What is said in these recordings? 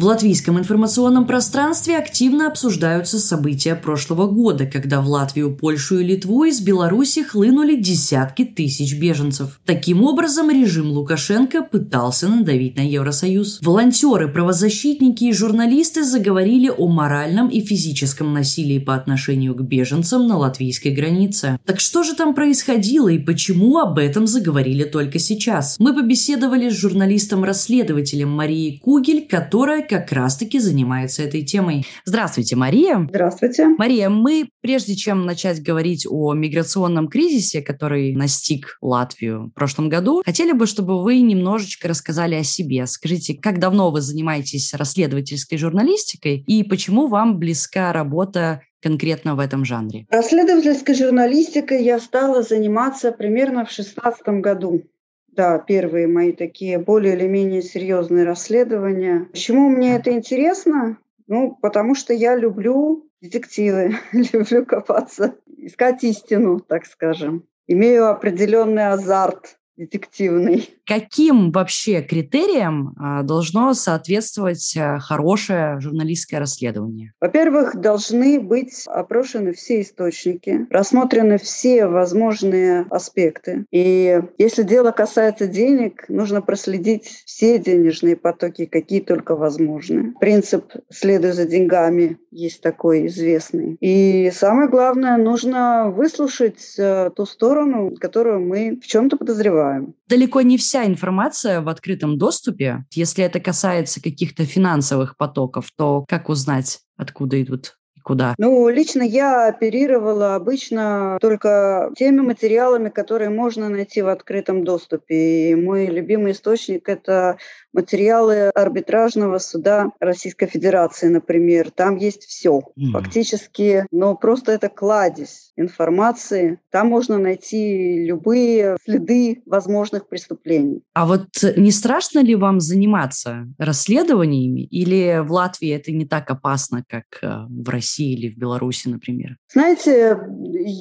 В латвийском информационном пространстве активно обсуждаются события прошлого года, когда в Латвию, Польшу и Литву из Беларуси хлынули десятки тысяч беженцев. Таким образом, режим Лукашенко пытался надавить на Евросоюз. Волонтеры, правозащитники и журналисты заговорили о моральном и физическом насилии по отношению к беженцам на латвийской границе. Так что же там происходило и почему об этом заговорили только сейчас? Мы побеседовали с журналистом-расследователем Марией Кугель, которая как раз-таки занимается этой темой. Здравствуйте, Мария. Здравствуйте. Мария, мы, прежде чем начать говорить о миграционном кризисе, который настиг Латвию в прошлом году, хотели бы, чтобы вы немножечко рассказали о себе. Скажите, как давно вы занимаетесь расследовательской журналистикой и почему вам близка работа конкретно в этом жанре? Расследовательской журналистикой я стала заниматься примерно в 2016 году. Да, первые мои такие более или менее серьезные расследования. Почему мне это интересно? Ну, потому что я люблю детективы, люблю копаться, искать истину, так скажем. Имею определенный азарт детективный. Каким вообще критериям а, должно соответствовать а, хорошее журналистское расследование? Во-первых, должны быть опрошены все источники, рассмотрены все возможные аспекты. И если дело касается денег, нужно проследить все денежные потоки, какие только возможны. Принцип «следуй за деньгами» есть такой известный. И самое главное, нужно выслушать э, ту сторону, которую мы в чем-то подозреваем. Далеко не вся информация в открытом доступе. Если это касается каких-то финансовых потоков, то как узнать, откуда идут куда? Ну, лично я оперировала обычно только теми материалами, которые можно найти в открытом доступе. И мой любимый источник – это материалы арбитражного суда Российской Федерации, например. Там есть все, mm. фактически, но просто это кладезь информации. Там можно найти любые следы возможных преступлений. А вот не страшно ли вам заниматься расследованиями? Или в Латвии это не так опасно, как э, в России или в Беларуси, например? Знаете,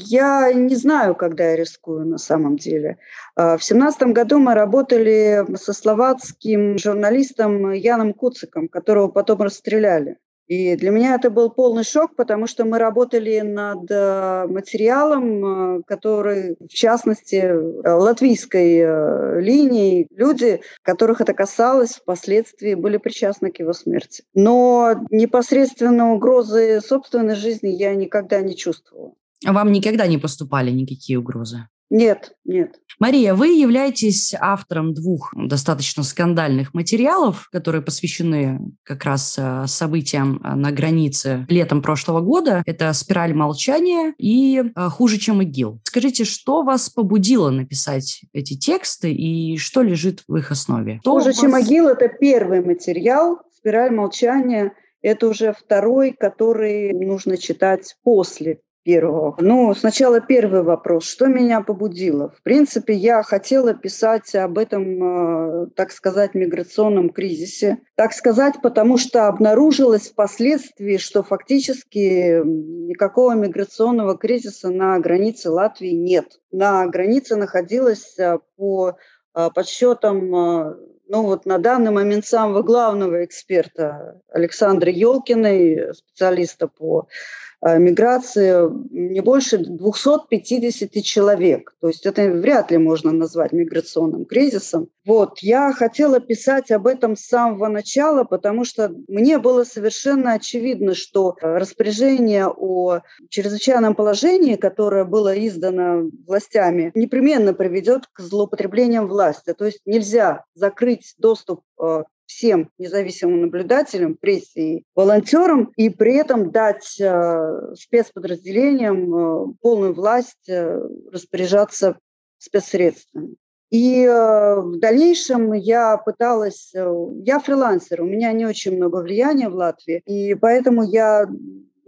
я не знаю, когда я рискую на самом деле. А, в семнадцатом году мы работали со словацким журналистом Яном Куциком, которого потом расстреляли. И для меня это был полный шок, потому что мы работали над э, материалом, э, который, в частности, э, латвийской линии. Люди, которых это касалось, впоследствии были причастны к его смерти. Но непосредственно угрозы собственной жизни я никогда не чувствовала. А вам никогда не поступали никакие угрозы? Нет, нет. Мария, вы являетесь автором двух достаточно скандальных материалов, которые посвящены как раз э, событиям э, на границе летом прошлого года. Это «Спираль молчания» и э, «Хуже, чем ИГИЛ». Скажите, что вас побудило написать эти тексты и что лежит в их основе? Что «Хуже, вас... чем ИГИЛ» — это первый материал, «Спираль молчания» — это уже второй, который нужно читать после первого. Ну, сначала первый вопрос. Что меня побудило? В принципе, я хотела писать об этом, э, так сказать, миграционном кризисе. Так сказать, потому что обнаружилось впоследствии, что фактически никакого миграционного кризиса на границе Латвии нет. На границе находилась э, по э, подсчетам ну вот на данный момент самого главного эксперта Александра Елкиной, специалиста по миграции не больше 250 человек. То есть это вряд ли можно назвать миграционным кризисом. Вот, я хотела писать об этом с самого начала, потому что мне было совершенно очевидно, что распоряжение о чрезвычайном положении, которое было издано властями, непременно приведет к злоупотреблениям власти. То есть нельзя закрыть доступ э, всем независимым наблюдателям, прессе и волонтерам, и при этом дать э, спецподразделениям э, полную власть э, распоряжаться спецсредствами. И э, в дальнейшем я пыталась, э, я фрилансер, у меня не очень много влияния в Латвии, и поэтому я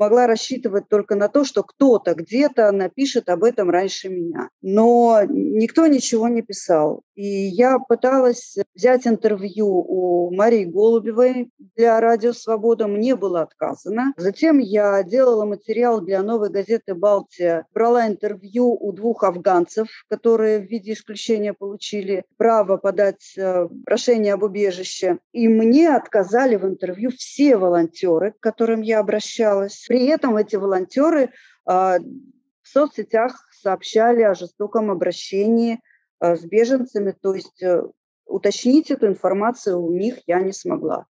могла рассчитывать только на то, что кто-то где-то напишет об этом раньше меня. Но никто ничего не писал. И я пыталась взять интервью у Марии Голубевой для «Радио Свобода». Мне было отказано. Затем я делала материал для новой газеты «Балтия». Брала интервью у двух афганцев, которые в виде исключения получили право подать э, прошение об убежище. И мне отказали в интервью все волонтеры, к которым я обращалась. При этом эти волонтеры а, в соцсетях сообщали о жестоком обращении а, с беженцами, то есть э, уточнить эту информацию у них я не смогла.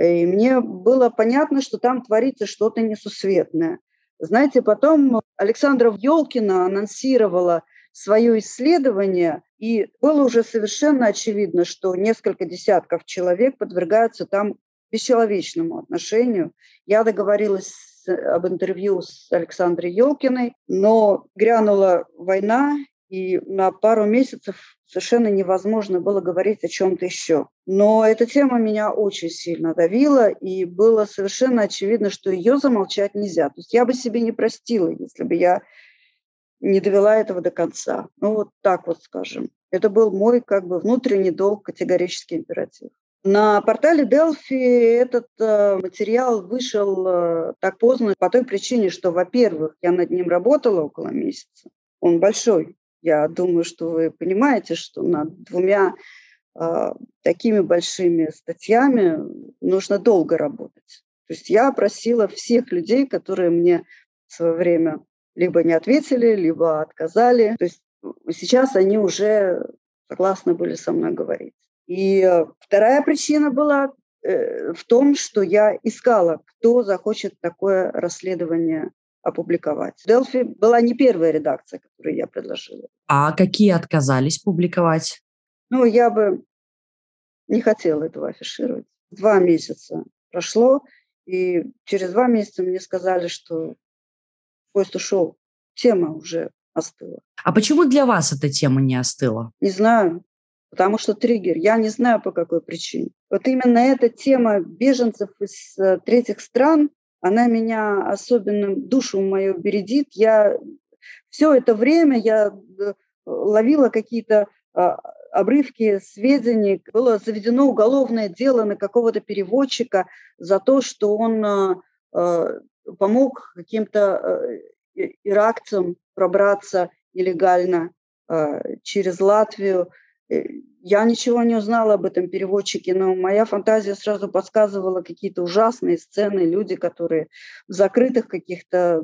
И мне было понятно, что там творится что-то несусветное. Знаете, потом Александра Ёлкина анонсировала свое исследование, и было уже совершенно очевидно, что несколько десятков человек подвергаются там бесчеловечному отношению. Я договорилась об интервью с Александрой Елкиной, но грянула война, и на пару месяцев совершенно невозможно было говорить о чем-то еще. Но эта тема меня очень сильно давила, и было совершенно очевидно, что ее замолчать нельзя. То есть я бы себе не простила, если бы я не довела этого до конца. Ну вот так вот скажем. Это был мой как бы внутренний долг, категорический императив. На портале Delphi этот э, материал вышел э, так поздно по той причине, что, во-первых, я над ним работала около месяца. Он большой. Я думаю, что вы понимаете, что над двумя э, такими большими статьями нужно долго работать. То есть я просила всех людей, которые мне в свое время либо не ответили, либо отказали. То есть сейчас они уже согласны были со мной говорить. И э, вторая причина была э, в том, что я искала, кто захочет такое расследование опубликовать. Делфи была не первая редакция, которую я предложила. А какие отказались публиковать? Ну, я бы не хотела этого афишировать. Два месяца прошло, и через два месяца мне сказали, что поезд ушел. Тема уже остыла. А почему для вас эта тема не остыла? Не знаю потому что триггер. Я не знаю, по какой причине. Вот именно эта тема беженцев из э, третьих стран, она меня особенно, душу мою бередит. Я все это время я э, ловила какие-то а, обрывки сведений. Было заведено уголовное дело на какого-то переводчика за то, что он э, помог каким-то иракцам пробраться нелегально через Латвию. Э, я ничего не узнала об этом переводчике, но моя фантазия сразу подсказывала какие-то ужасные сцены, люди, которые в закрытых каких-то,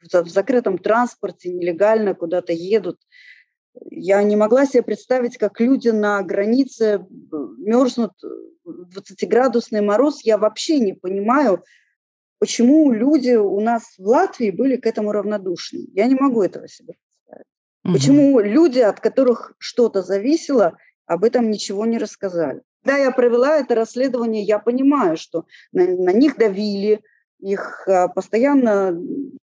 в закрытом транспорте нелегально куда-то едут. Я не могла себе представить, как люди на границе э, мерзнут в 20-градусный мороз. Я вообще не понимаю, почему люди у нас в Латвии были к этому равнодушны. Я не могу этого себе Почему люди, от которых что-то зависело, об этом ничего не рассказали? Когда я провела это расследование, я понимаю, что на, на них давили, их а, постоянно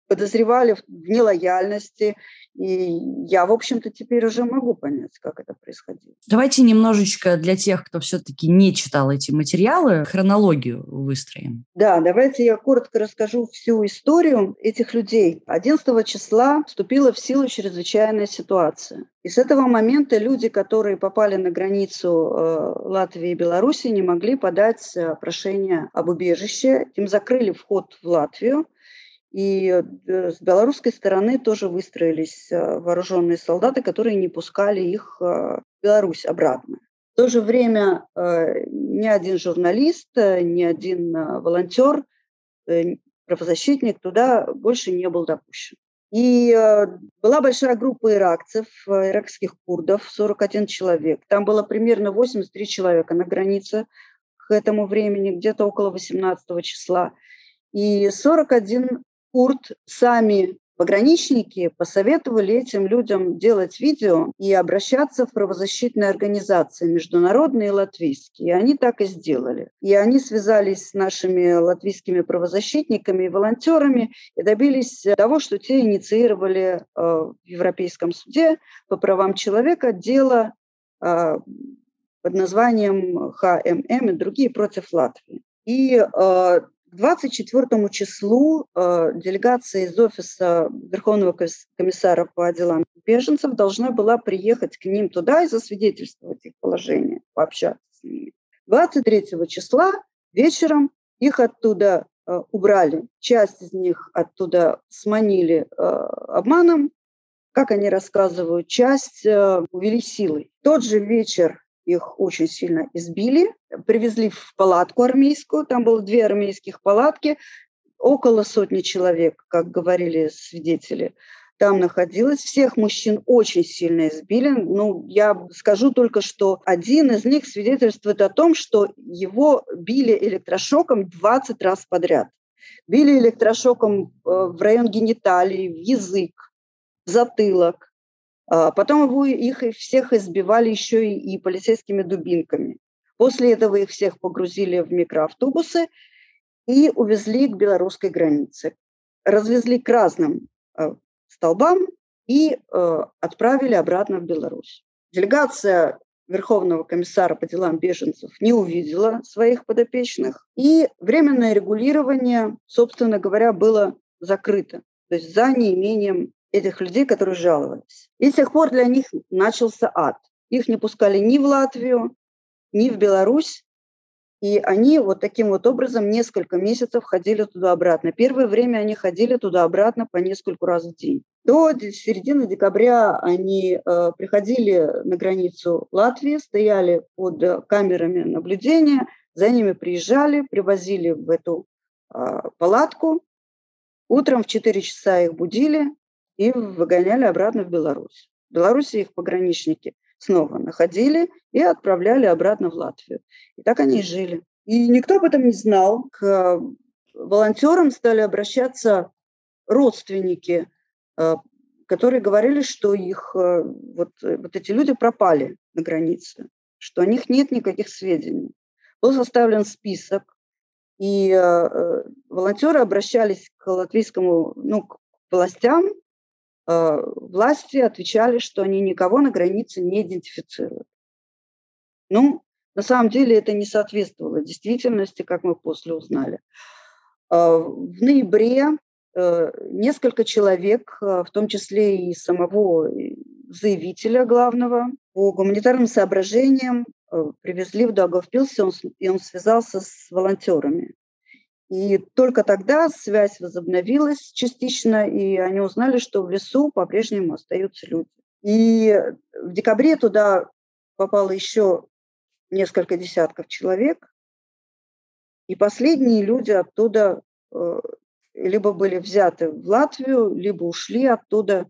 подозревали в нелояльности. И я, в общем-то, теперь уже могу понять, как это происходило. Давайте немножечко для тех, кто все-таки не читал эти материалы, хронологию выстроим. Да, давайте я коротко расскажу всю историю этих людей. 11 числа вступила в силу чрезвычайная ситуация. И с этого момента люди, которые попали на границу э, Латвии и Беларуси, не могли подать э, прошение об убежище. Им закрыли вход в Латвию. И э, с белорусской стороны тоже выстроились э, вооруженные солдаты, которые не пускали их э, в Беларусь обратно. В то же время ни один журналист, ни один волонтер, правозащитник туда больше не был допущен. И была большая группа иракцев, иракских курдов, 41 человек. Там было примерно 83 человека на границе к этому времени, где-то около 18 числа. И 41 Курт сами Пограничники посоветовали этим людям делать видео и обращаться в правозащитные организации, международные и латвийские. И они так и сделали. И они связались с нашими латвийскими правозащитниками и волонтерами и добились того, что те инициировали э, в Европейском суде по правам человека дело э, под названием ХММ и другие против Латвии. И э, 24 числу э, делегация из офиса Верховного комиссара по делам беженцев должна была приехать к ним туда и засвидетельствовать их положение, пообщаться с ними. 23 числа вечером их оттуда э, убрали, часть из них оттуда сманили э, обманом, как они рассказывают, часть э, увели силой. Тот же вечер их очень сильно избили, привезли в палатку армейскую, там было две армейских палатки, около сотни человек, как говорили свидетели, там находилось. Всех мужчин очень сильно избили. Ну, я скажу только, что один из них свидетельствует о том, что его били электрошоком 20 раз подряд. Били электрошоком э, в район гениталий, в язык, в затылок. А потом его, их всех избивали еще и, и полицейскими дубинками. После этого их всех погрузили в микроавтобусы и увезли к белорусской границе. Развезли к разным э, столбам и э, отправили обратно в Беларусь. Делегация Верховного комиссара по делам беженцев не увидела своих подопечных, и временное регулирование, собственно говоря, было закрыто, то есть за неимением этих людей, которые жаловались. И с тех пор для них начался ад. Их не пускали ни в Латвию, ни в Беларусь, и они вот таким вот образом несколько месяцев ходили туда-обратно. Первое время они ходили туда-обратно по несколько раз в день. До середины декабря они э, приходили на границу Латвии, стояли под камерами наблюдения, за ними приезжали, привозили в эту э, палатку. Утром в 4 часа их будили, и выгоняли обратно в Беларусь. В Беларуси их пограничники снова находили и отправляли обратно в Латвию. И так они и жили. И никто об этом не знал. К волонтерам стали обращаться родственники, э, которые говорили, что их э, вот, вот эти люди пропали на границе, что о них нет никаких сведений. Был составлен список, и э, волонтеры обращались к латвийскому, ну, к властям Э, власти отвечали, что они никого на границе не идентифицируют. Ну, на самом деле это не соответствовало действительности, как мы после узнали. Э, в ноябре э, несколько человек, в том числе и самого заявителя главного, по гуманитарным соображениям привезли в Даугавпилс, и он связался с волонтерами. И только тогда связь возобновилась частично, и они узнали, что в лесу по-прежнему остаются люди. И в декабре туда попало еще несколько десятков человек, и последние люди оттуда э, либо были взяты в Латвию, либо ушли оттуда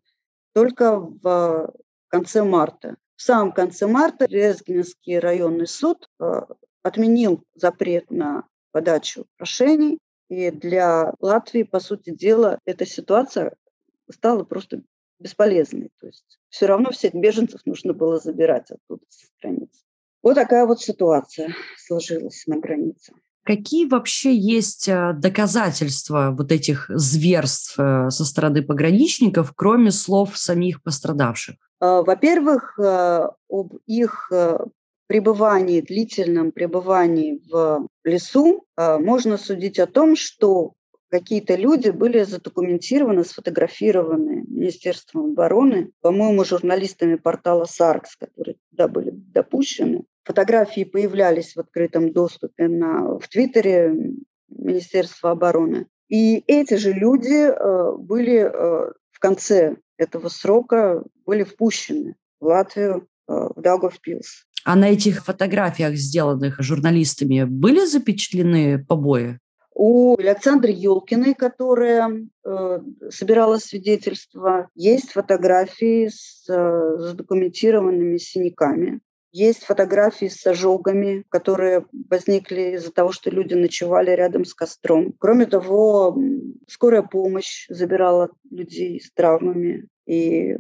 только в конце марта. В самом конце марта Резгинский районный суд э, отменил запрет на подачу прошений. И для Латвии, по сути дела, эта ситуация стала просто бесполезной. То есть все равно всех беженцев нужно было забирать оттуда с границы. Вот такая вот ситуация сложилась на границе. Какие вообще есть э, доказательства вот этих зверств э, со стороны пограничников, кроме слов самих пострадавших? Э, во-первых, об их пребывании, длительном пребывании в лесу а, можно судить о том, что какие-то люди были задокументированы, сфотографированы Министерством обороны, по-моему, журналистами портала САРКС, которые туда были допущены. Фотографии появлялись в открытом доступе на, в Твиттере Министерства обороны. И эти же люди э, были э, в конце этого срока были впущены в Латвию, э, в Даугавпилс. А на этих фотографиях, сделанных журналистами, были запечатлены побои? У Александры Елкиной, которая э, собирала свидетельства, есть фотографии с э, задокументированными синяками. Есть фотографии с ожогами, которые возникли из-за того, что люди ночевали рядом с костром. Кроме того, скорая помощь забирала людей с травмами. И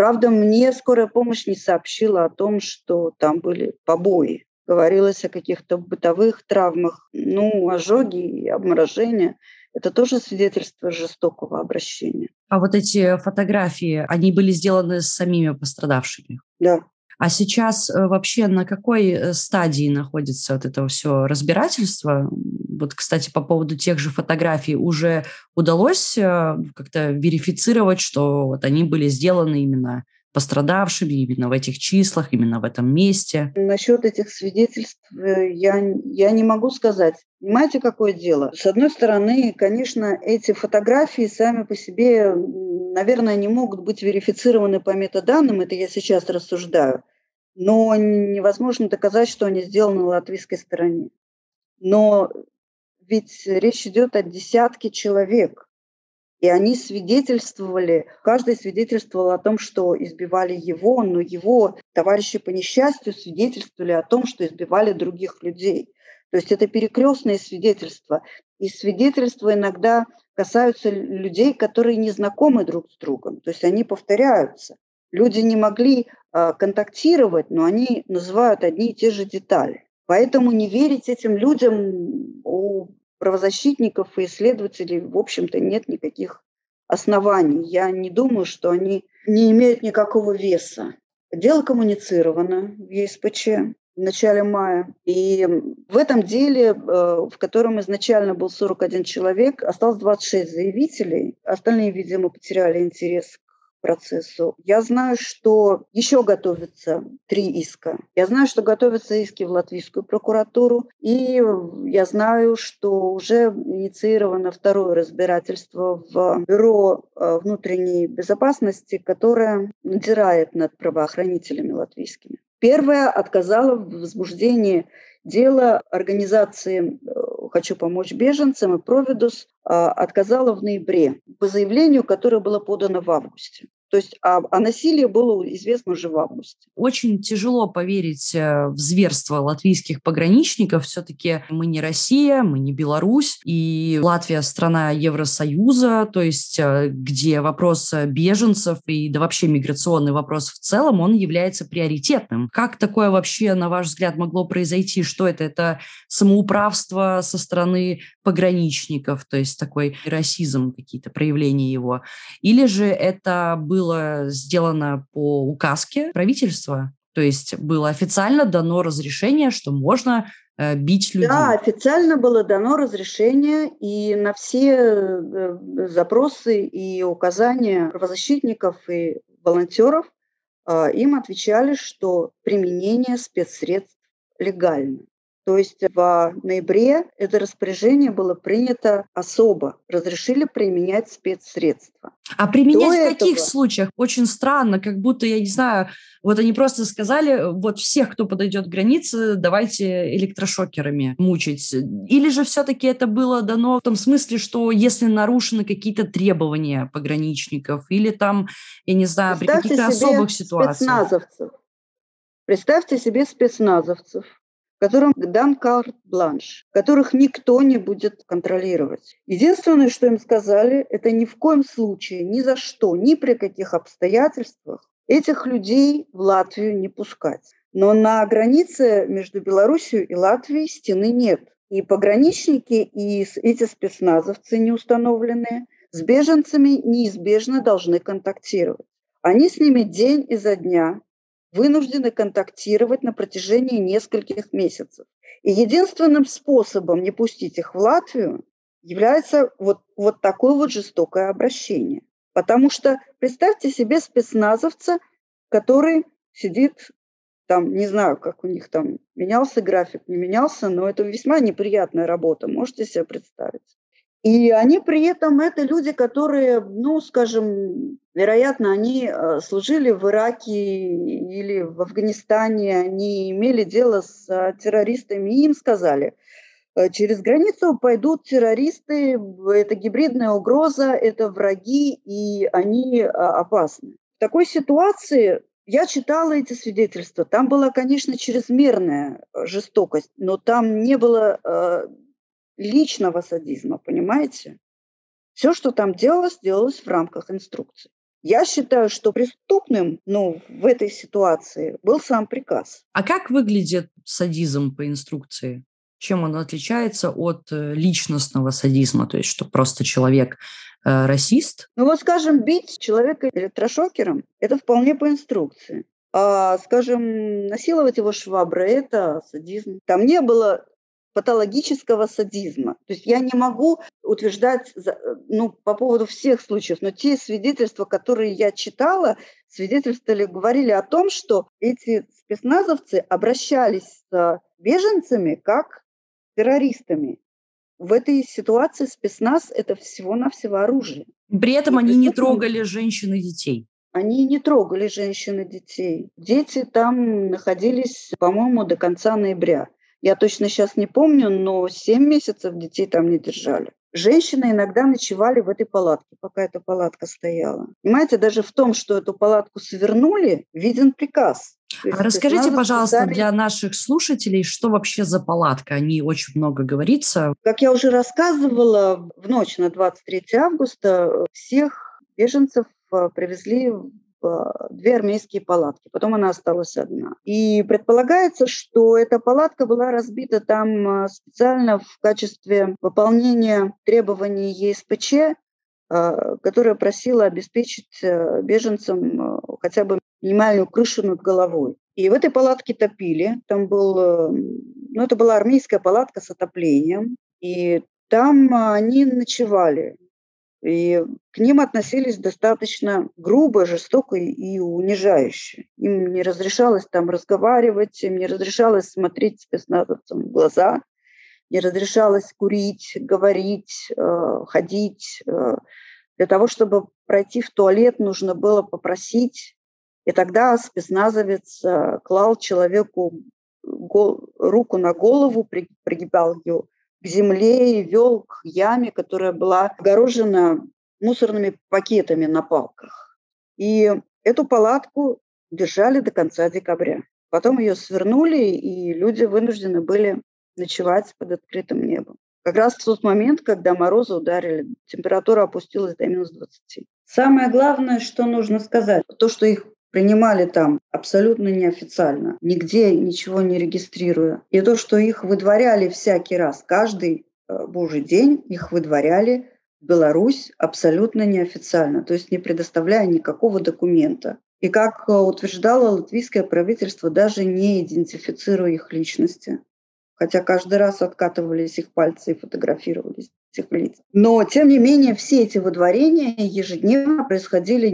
Правда, мне скорая помощь не сообщила о том, что там были побои. Говорилось о каких-то бытовых травмах. Ну, ожоги и обморожения – это тоже свидетельство жестокого обращения. А вот эти фотографии, они были сделаны с самими пострадавшими? Да. А сейчас э, вообще на какой э, стадии находится вот это все разбирательство? Вот, кстати, по поводу тех же фотографий уже удалось э, как-то верифицировать, что вот они были сделаны именно пострадавшими именно в этих числах, именно в этом месте? Насчет этих свидетельств я, я не могу сказать. Понимаете, какое дело? С одной стороны, конечно, эти фотографии сами по себе, наверное, не могут быть верифицированы по метаданным, это я сейчас рассуждаю, но невозможно доказать, что они сделаны на латвийской стороне. Но ведь речь идет о десятке человек, и они свидетельствовали, каждый свидетельствовал о том, что избивали его, но его товарищи по несчастью свидетельствовали о том, что избивали других людей. То есть это перекрестные свидетельства. И свидетельства иногда касаются людей, которые не знакомы друг с другом. То есть они повторяются. Люди не могли э, контактировать, но они называют одни и те же детали. Поэтому не верить этим людям у правозащитников и исследователей, в общем-то, нет никаких оснований. Я не думаю, что они не имеют никакого веса. Дело коммуницировано в ЕСПЧ в начале мая. И в этом деле, э, в котором изначально был 41 человек, осталось 26 заявителей. Остальные, видимо, потеряли интерес процессу. Я знаю, что еще готовятся три иска. Я знаю, что готовятся иски в латвийскую прокуратуру. И я знаю, что уже инициировано второе разбирательство в Бюро э, внутренней безопасности, которое надзирает над правоохранителями латвийскими. Первая отказала в возбуждении дела организации э, «Хочу помочь беженцам» и «Провидус» а, отказала в ноябре по заявлению, которое было подано в августе. То есть а, а насилие было известно уже в августе. Очень тяжело поверить э, в зверство латвийских пограничников. Все-таки мы не Россия, мы не Беларусь, и Латвия страна Евросоюза, то есть э, где вопрос беженцев и да вообще миграционный вопрос в целом, он является приоритетным. Как такое вообще, на ваш взгляд, могло произойти? Что это? Это самоуправство со стороны пограничников, то есть такой расизм, какие-то проявления его? Или же это был было сделано по указке правительства, то есть было официально дано разрешение, что можно э, бить людей. Да, официально было дано разрешение, и на все э, запросы и указания правозащитников и волонтеров э, им отвечали, что применение спецсредств легально. То есть в ноябре это распоряжение было принято особо. Разрешили применять спецсредства. А применять До в каких этого... случаях? Очень странно, как будто, я не знаю, вот они просто сказали, вот всех, кто подойдет к границе, давайте электрошокерами мучить. Или же все-таки это было дано в том смысле, что если нарушены какие-то требования пограничников, или там, я не знаю, Представьте при каких-то особых ситуациях. Спецназовцев. Представьте себе спецназовцев, которым дан карт-бланш, которых никто не будет контролировать. Единственное, что им сказали, это ни в коем случае, ни за что, ни при каких обстоятельствах этих людей в Латвию не пускать. Но на границе между Белоруссией и Латвией стены нет. И пограничники, и эти спецназовцы неустановленные с беженцами неизбежно должны контактировать. Они с ними день изо дня вынуждены контактировать на протяжении нескольких месяцев. И единственным способом не пустить их в Латвию является вот, вот такое вот жестокое обращение. Потому что представьте себе спецназовца, который сидит там, не знаю, как у них там менялся график, не менялся, но это весьма неприятная работа, можете себе представить. И они при этом, это люди, которые, ну, скажем, вероятно, они э, служили в Ираке или в Афганистане, они имели дело с э, террористами, и им сказали, «Э, через границу пойдут террористы, это гибридная угроза, это враги, и они опасны. В такой ситуации я читала эти свидетельства. Там была, конечно, чрезмерная жестокость, но там не было личного садизма, понимаете? Все, что там делалось, делалось в рамках инструкции. Я считаю, что преступным ну, в этой ситуации был сам приказ. А как выглядит садизм по инструкции? Чем он отличается от э, личностного садизма, то есть что просто человек э, расист? Ну вот, скажем, бить человека электрошокером – это вполне по инструкции. А, скажем, насиловать его шваброй – это садизм. Там не было патологического садизма. То есть я не могу утверждать ну, по поводу всех случаев, но те свидетельства, которые я читала, свидетельствовали, говорили о том, что эти спецназовцы обращались с беженцами как террористами. В этой ситуации спецназ – это всего-навсего оружие. При этом они не трогали женщин и детей. Они не трогали женщин и детей. Дети там находились, по-моему, до конца ноября. Я точно сейчас не помню, но 7 месяцев детей там не держали. Женщины иногда ночевали в этой палатке, пока эта палатка стояла. Понимаете, даже в том, что эту палатку свернули, виден приказ. А расскажите, пожалуйста, сами... для наших слушателей, что вообще за палатка? О ней очень много говорится. Как я уже рассказывала, в ночь на 23 августа всех беженцев э, привезли две армейские палатки, потом она осталась одна. И предполагается, что эта палатка была разбита там а, специально в качестве выполнения требований ЕСПЧ, а, которая просила обеспечить э, беженцам хотя бы минимальную крышу над головой. И в этой палатке топили. Там был, э, ну, это была армейская палатка с отоплением. И там они ночевали. И к ним относились достаточно грубо, жестоко и унижающе. Им не разрешалось там разговаривать, им не разрешалось смотреть спецназовцам в глаза, не разрешалось курить, говорить, э, ходить. Э. Для того, чтобы пройти в туалет, нужно было попросить. И тогда спецназовец э, клал человеку руку на голову, пригибал ее к земле и вел к яме, которая была огорожена мусорными пакетами на палках. И эту палатку держали до конца декабря. Потом ее свернули, и люди вынуждены были ночевать под открытым небом. Как раз в тот момент, когда морозы ударили, температура опустилась до минус 20. Самое главное, что нужно сказать, то, что их принимали там абсолютно неофициально, нигде ничего не регистрируя. И то, что их выдворяли всякий раз, каждый э, божий день их выдворяли в Беларусь абсолютно неофициально, то есть не предоставляя никакого документа. И как э, утверждало латвийское правительство, даже не идентифицируя их личности. Хотя каждый раз откатывались их пальцы и фотографировались этих лиц. Но, тем не менее, все эти выдворения ежедневно происходили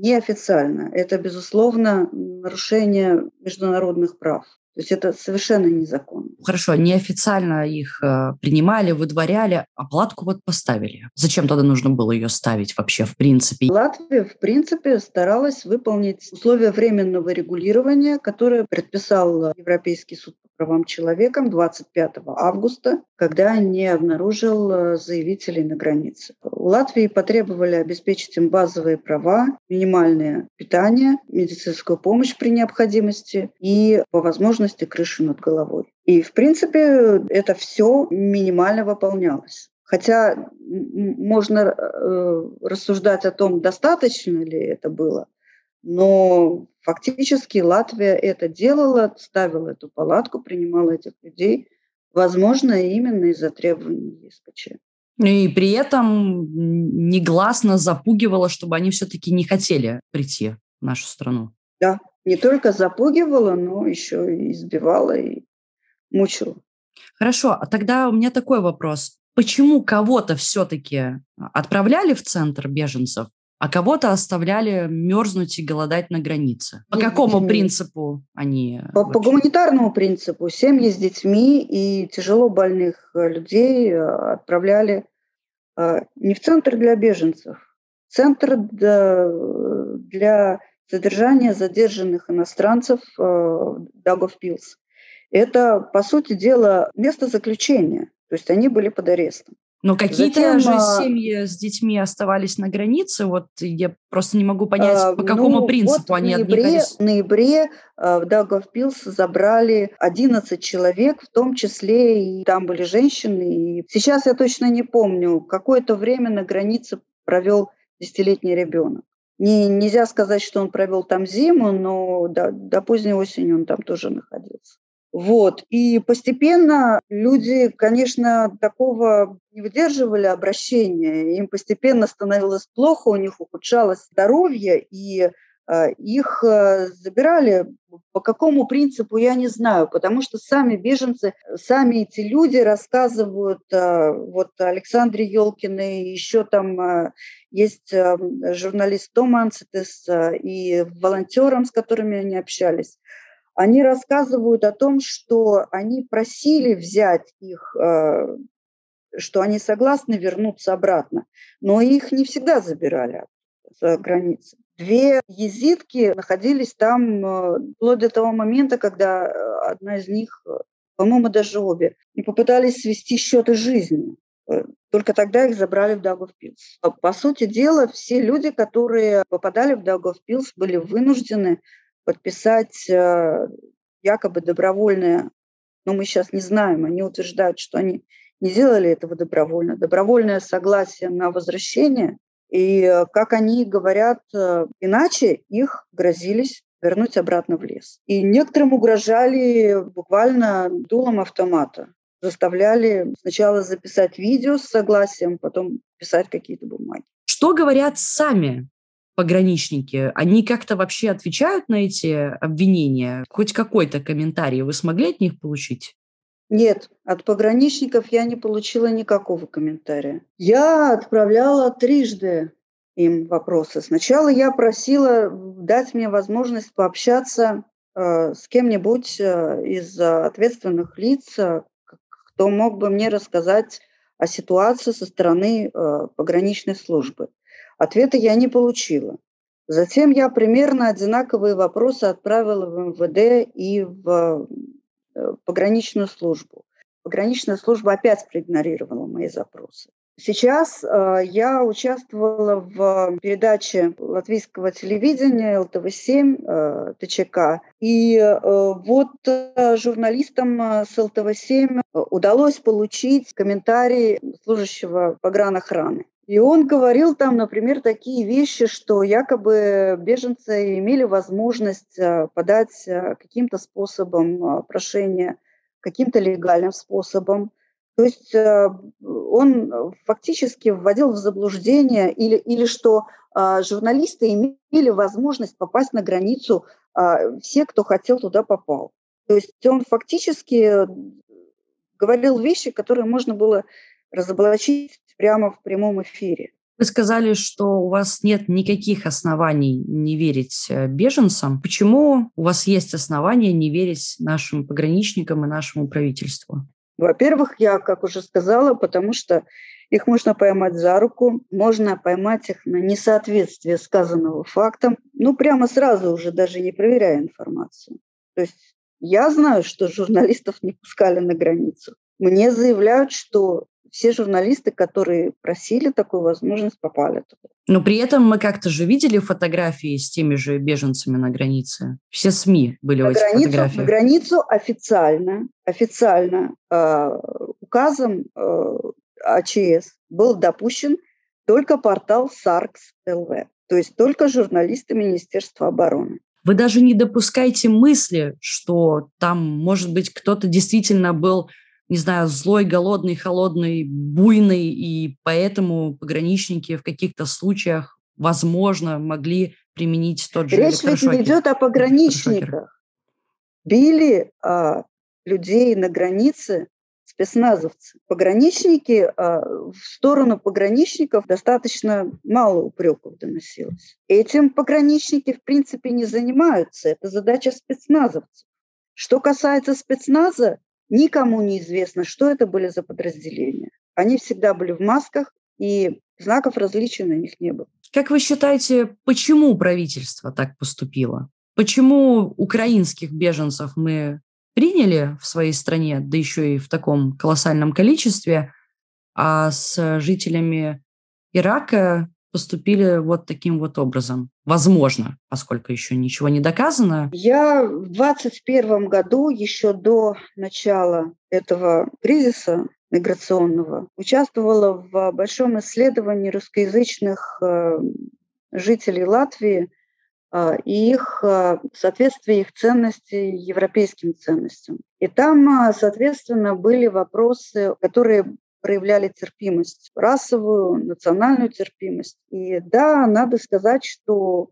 неофициально. Это, безусловно, нарушение международных прав. То есть это совершенно незаконно. Хорошо, неофициально их э, принимали, выдворяли, а платку вот поставили. Зачем тогда нужно было ее ставить вообще в принципе? Латвия в принципе старалась выполнить условия временного регулирования, которое предписал Европейский суд правам человека 25 августа, когда не обнаружил э, заявителей на границе. У Латвии потребовали обеспечить им базовые права, минимальное питание, медицинскую помощь при необходимости и, по возможности, крышу над головой. И, в принципе, это все минимально выполнялось. Хотя можно э, рассуждать о том, достаточно ли это было, но фактически Латвия это делала, ставила эту палатку, принимала этих людей, возможно, именно из-за требований ЕСПЧ. И при этом негласно запугивала, чтобы они все-таки не хотели прийти в нашу страну. Да, не только запугивала, но еще и избивала и мучила. Хорошо, а тогда у меня такой вопрос. Почему кого-то все-таки отправляли в центр беженцев, а кого-то оставляли мерзнуть и голодать на границе. По какому принципу они? По, по гуманитарному принципу. Семьи с детьми и тяжело больных э, людей э, отправляли э, не в центр для беженцев, центр для содержания задержанных иностранцев Даговпилс. Это, по сути дела, место заключения. То есть они были под арестом. Но какие-то Затем, же семьи с детьми оставались на границе. Вот я просто не могу понять, а, по какому ну, принципу вот они в ноябре, отъехались. В ноябре а, в Даговпилс забрали 11 человек, в том числе и там были женщины. И сейчас я точно не помню, какое-то время на границе провел десятилетний ребенок. Не, нельзя сказать, что он провел там зиму, но до, до поздней осени он там тоже находился. Вот. И постепенно люди, конечно, такого не выдерживали обращения, им постепенно становилось плохо, у них ухудшалось здоровье, и их забирали по какому принципу, я не знаю, потому что сами беженцы, сами эти люди рассказывают, вот Александре Елкиной, еще там есть журналист Том Анцитес и волонтерам, с которыми они общались, они рассказывают о том, что они просили взять их, э, что они согласны вернуться обратно, но их не всегда забирали за границей. Две езидки находились там э, вплоть до того момента, когда э, одна из них, по-моему, даже обе, не попытались свести счеты жизни. Только тогда их забрали в Даугавпилс. По сути дела, все люди, которые попадали в Даугавпилс, были вынуждены подписать э, якобы добровольное, но мы сейчас не знаем, они утверждают, что они не сделали этого добровольно, добровольное согласие на возвращение, и, э, как они говорят, э, иначе их грозились вернуть обратно в лес. И некоторым угрожали буквально дулом автомата. Заставляли сначала записать видео с согласием, потом писать какие-то бумаги. Что говорят сами пограничники, они как-то вообще отвечают на эти обвинения? Хоть какой-то комментарий вы смогли от них получить? Нет, от пограничников я не получила никакого комментария. Я отправляла трижды им вопросы. Сначала я просила дать мне возможность пообщаться э, с кем-нибудь э, из ответственных лиц, э, кто мог бы мне рассказать о ситуации со стороны э, пограничной службы. Ответа я не получила. Затем я примерно одинаковые вопросы отправила в МВД и в э, пограничную службу. Пограничная служба опять проигнорировала мои запросы. Сейчас э, я участвовала в передаче латвийского телевидения ЛТВ-7 э, ТЧК. И э, вот э, журналистам э, с ЛТВ-7 удалось получить комментарий служащего погранохраны. И он говорил там, например, такие вещи, что якобы беженцы имели возможность э, подать э, каким-то способом э, прошение, каким-то легальным способом. То есть он фактически вводил в заблуждение или, или что журналисты имели возможность попасть на границу, все, кто хотел туда попал. То есть он фактически говорил вещи, которые можно было разоблачить прямо в прямом эфире. Вы сказали, что у вас нет никаких оснований не верить э, беженцам. Почему у вас есть основания не верить нашим пограничникам и нашему правительству? Во-первых, я, как уже сказала, потому что их можно поймать за руку, можно поймать их на несоответствие сказанного фактам, ну, прямо сразу уже, даже не проверяя информацию. То есть я знаю, что журналистов не пускали на границу. Мне заявляют, что все журналисты, которые просили такую возможность, попали туда. Но при этом мы как-то же видели фотографии с теми же беженцами на границе. Все СМИ были на в этих границу, фотографиях. На границу официально, официально э, указом э, АЧС был допущен только портал САРКС ЛВ, то есть только журналисты Министерства обороны. Вы даже не допускаете мысли, что там, может быть, кто-то действительно был не знаю, злой, голодный, холодный, буйный, и поэтому пограничники в каких-то случаях, возможно, могли применить тот же Речь ведь не идет о пограничниках. Били а, людей на границе спецназовцы. Пограничники, а, в сторону пограничников достаточно мало упреков доносилось. Этим пограничники, в принципе, не занимаются. Это задача спецназовцев. Что касается спецназа, Никому не известно, что это были за подразделения. Они всегда были в масках, и знаков различия на них не было. Как вы считаете, почему правительство так поступило? Почему украинских беженцев мы приняли в своей стране, да еще и в таком колоссальном количестве, а с жителями Ирака поступили вот таким вот образом? Возможно, поскольку еще ничего не доказано. Я в 2021 году, еще до начала этого кризиса миграционного, участвовала в большом исследовании русскоязычных э, жителей Латвии э, и их э, соответствие их ценностей европейским ценностям. И там, соответственно, были вопросы, которые проявляли терпимость, расовую, национальную терпимость. И да, надо сказать, что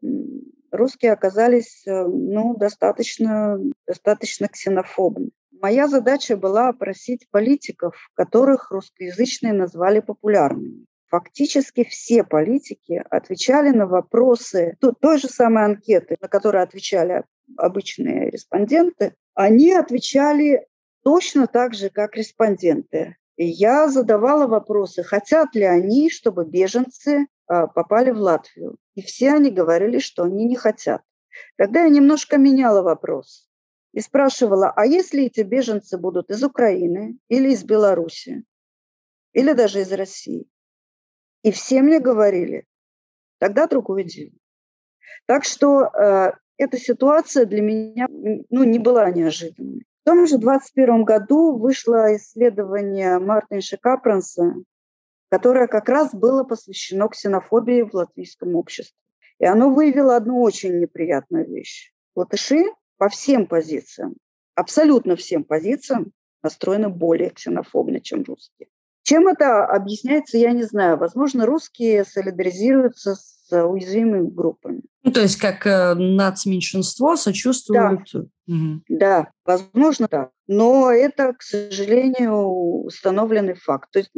русские оказались э, ну, достаточно, достаточно ксенофобны. Моя задача была опросить политиков, которых русскоязычные назвали популярными. Фактически все политики отвечали на вопросы той же самой анкеты, на которые отвечали обычные респонденты, они отвечали точно так же, как респонденты. Я задавала вопросы, хотят ли они, чтобы беженцы а, попали в Латвию. И все они говорили, что они не хотят. Тогда я немножко меняла вопрос и спрашивала, а если эти беженцы будут из Украины или из Беларуси, или даже из России? И все мне говорили, тогда другое дело. Так что э, эта ситуация для меня ну, не была неожиданной. В том же 2021 году вышло исследование Мартинша Капранса, которое как раз было посвящено ксенофобии в латвийском обществе. И оно выявило одну очень неприятную вещь. Латыши по всем позициям, абсолютно всем позициям настроены более ксенофобно, чем русские. Чем это объясняется, я не знаю. Возможно, русские солидаризируются с уязвимыми группами. Ну, то есть как э, нацменьшинство сочувствуют. Да. Угу. да, возможно так. Но это, к сожалению, установленный факт. То есть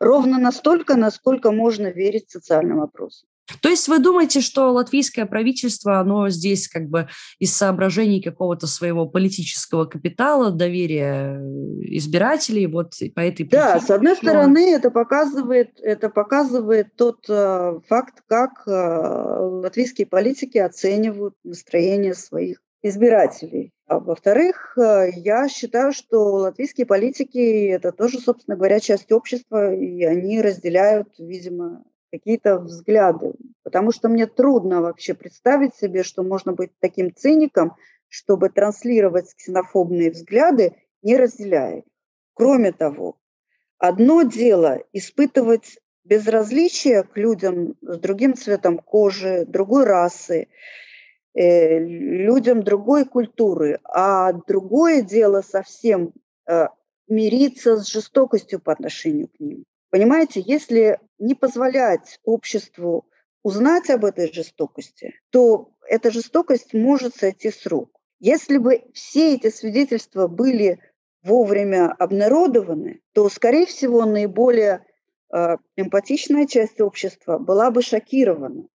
ровно настолько, насколько можно верить социальным опросам. То есть вы думаете, что латвийское правительство, оно здесь как бы из соображений какого-то своего политического капитала, доверия избирателей, вот по этой причине? Да, с одной стороны, это показывает, это показывает тот э, факт, как э, латвийские политики оценивают настроение своих избирателей. А во-вторых, э, я считаю, что латвийские политики – это тоже, собственно говоря, часть общества, и они разделяют, видимо, какие-то взгляды. Потому что мне трудно вообще представить себе, что можно быть таким циником, чтобы транслировать ксенофобные взгляды, не разделяя. Кроме того, одно дело испытывать безразличие к людям с другим цветом кожи, другой расы, э, людям другой культуры, а другое дело совсем э, мириться с жестокостью по отношению к ним. Понимаете, если не позволять обществу узнать об этой жестокости, то эта жестокость может сойти с рук. Если бы все эти свидетельства были вовремя обнародованы, то, скорее всего, наиболее э, эмпатичная часть общества была бы шокирована.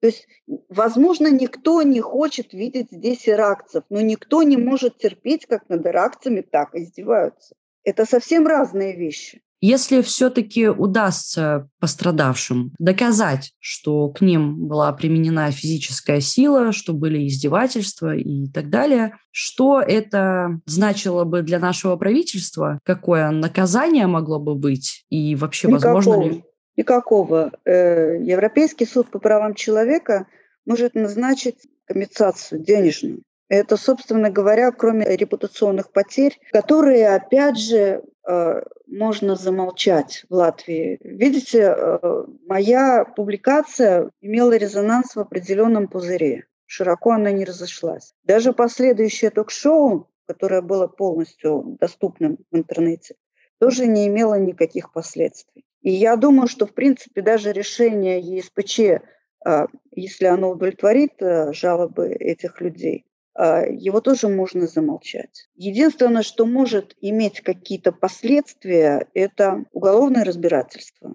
То есть, возможно, никто не хочет видеть здесь иракцев, но никто не может терпеть, как над иракцами так издеваются. Это совсем разные вещи. Если все-таки удастся пострадавшим доказать, что к ним была применена физическая сила, что были издевательства и так далее, что это значило бы для нашего правительства? Какое наказание могло бы быть? И вообще, Никакого. возможно ли... Никакого. Э, Европейский суд по правам человека может назначить компенсацию денежную. Это, собственно говоря, кроме репутационных потерь, которые, опять же, э, можно замолчать в Латвии. Видите, э, моя публикация имела резонанс в определенном пузыре. Широко она не разошлась. Даже последующее ток-шоу, которое было полностью доступным в интернете, тоже не имело никаких последствий. И я думаю, что, в принципе, даже решение ЕСПЧ, э, если оно удовлетворит жалобы этих людей, его тоже можно замолчать. Единственное, что может иметь какие-то последствия, это уголовное разбирательство,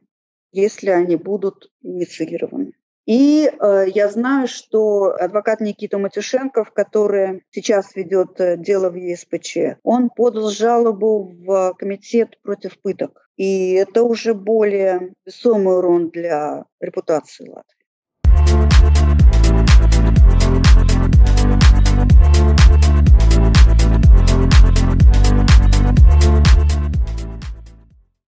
если они будут инициированы. И э, я знаю, что адвокат Никита Матюшенков, который сейчас ведет э, дело в ЕСПЧ, он подал жалобу в комитет против пыток. И это уже более весомый урон для репутации Латвии.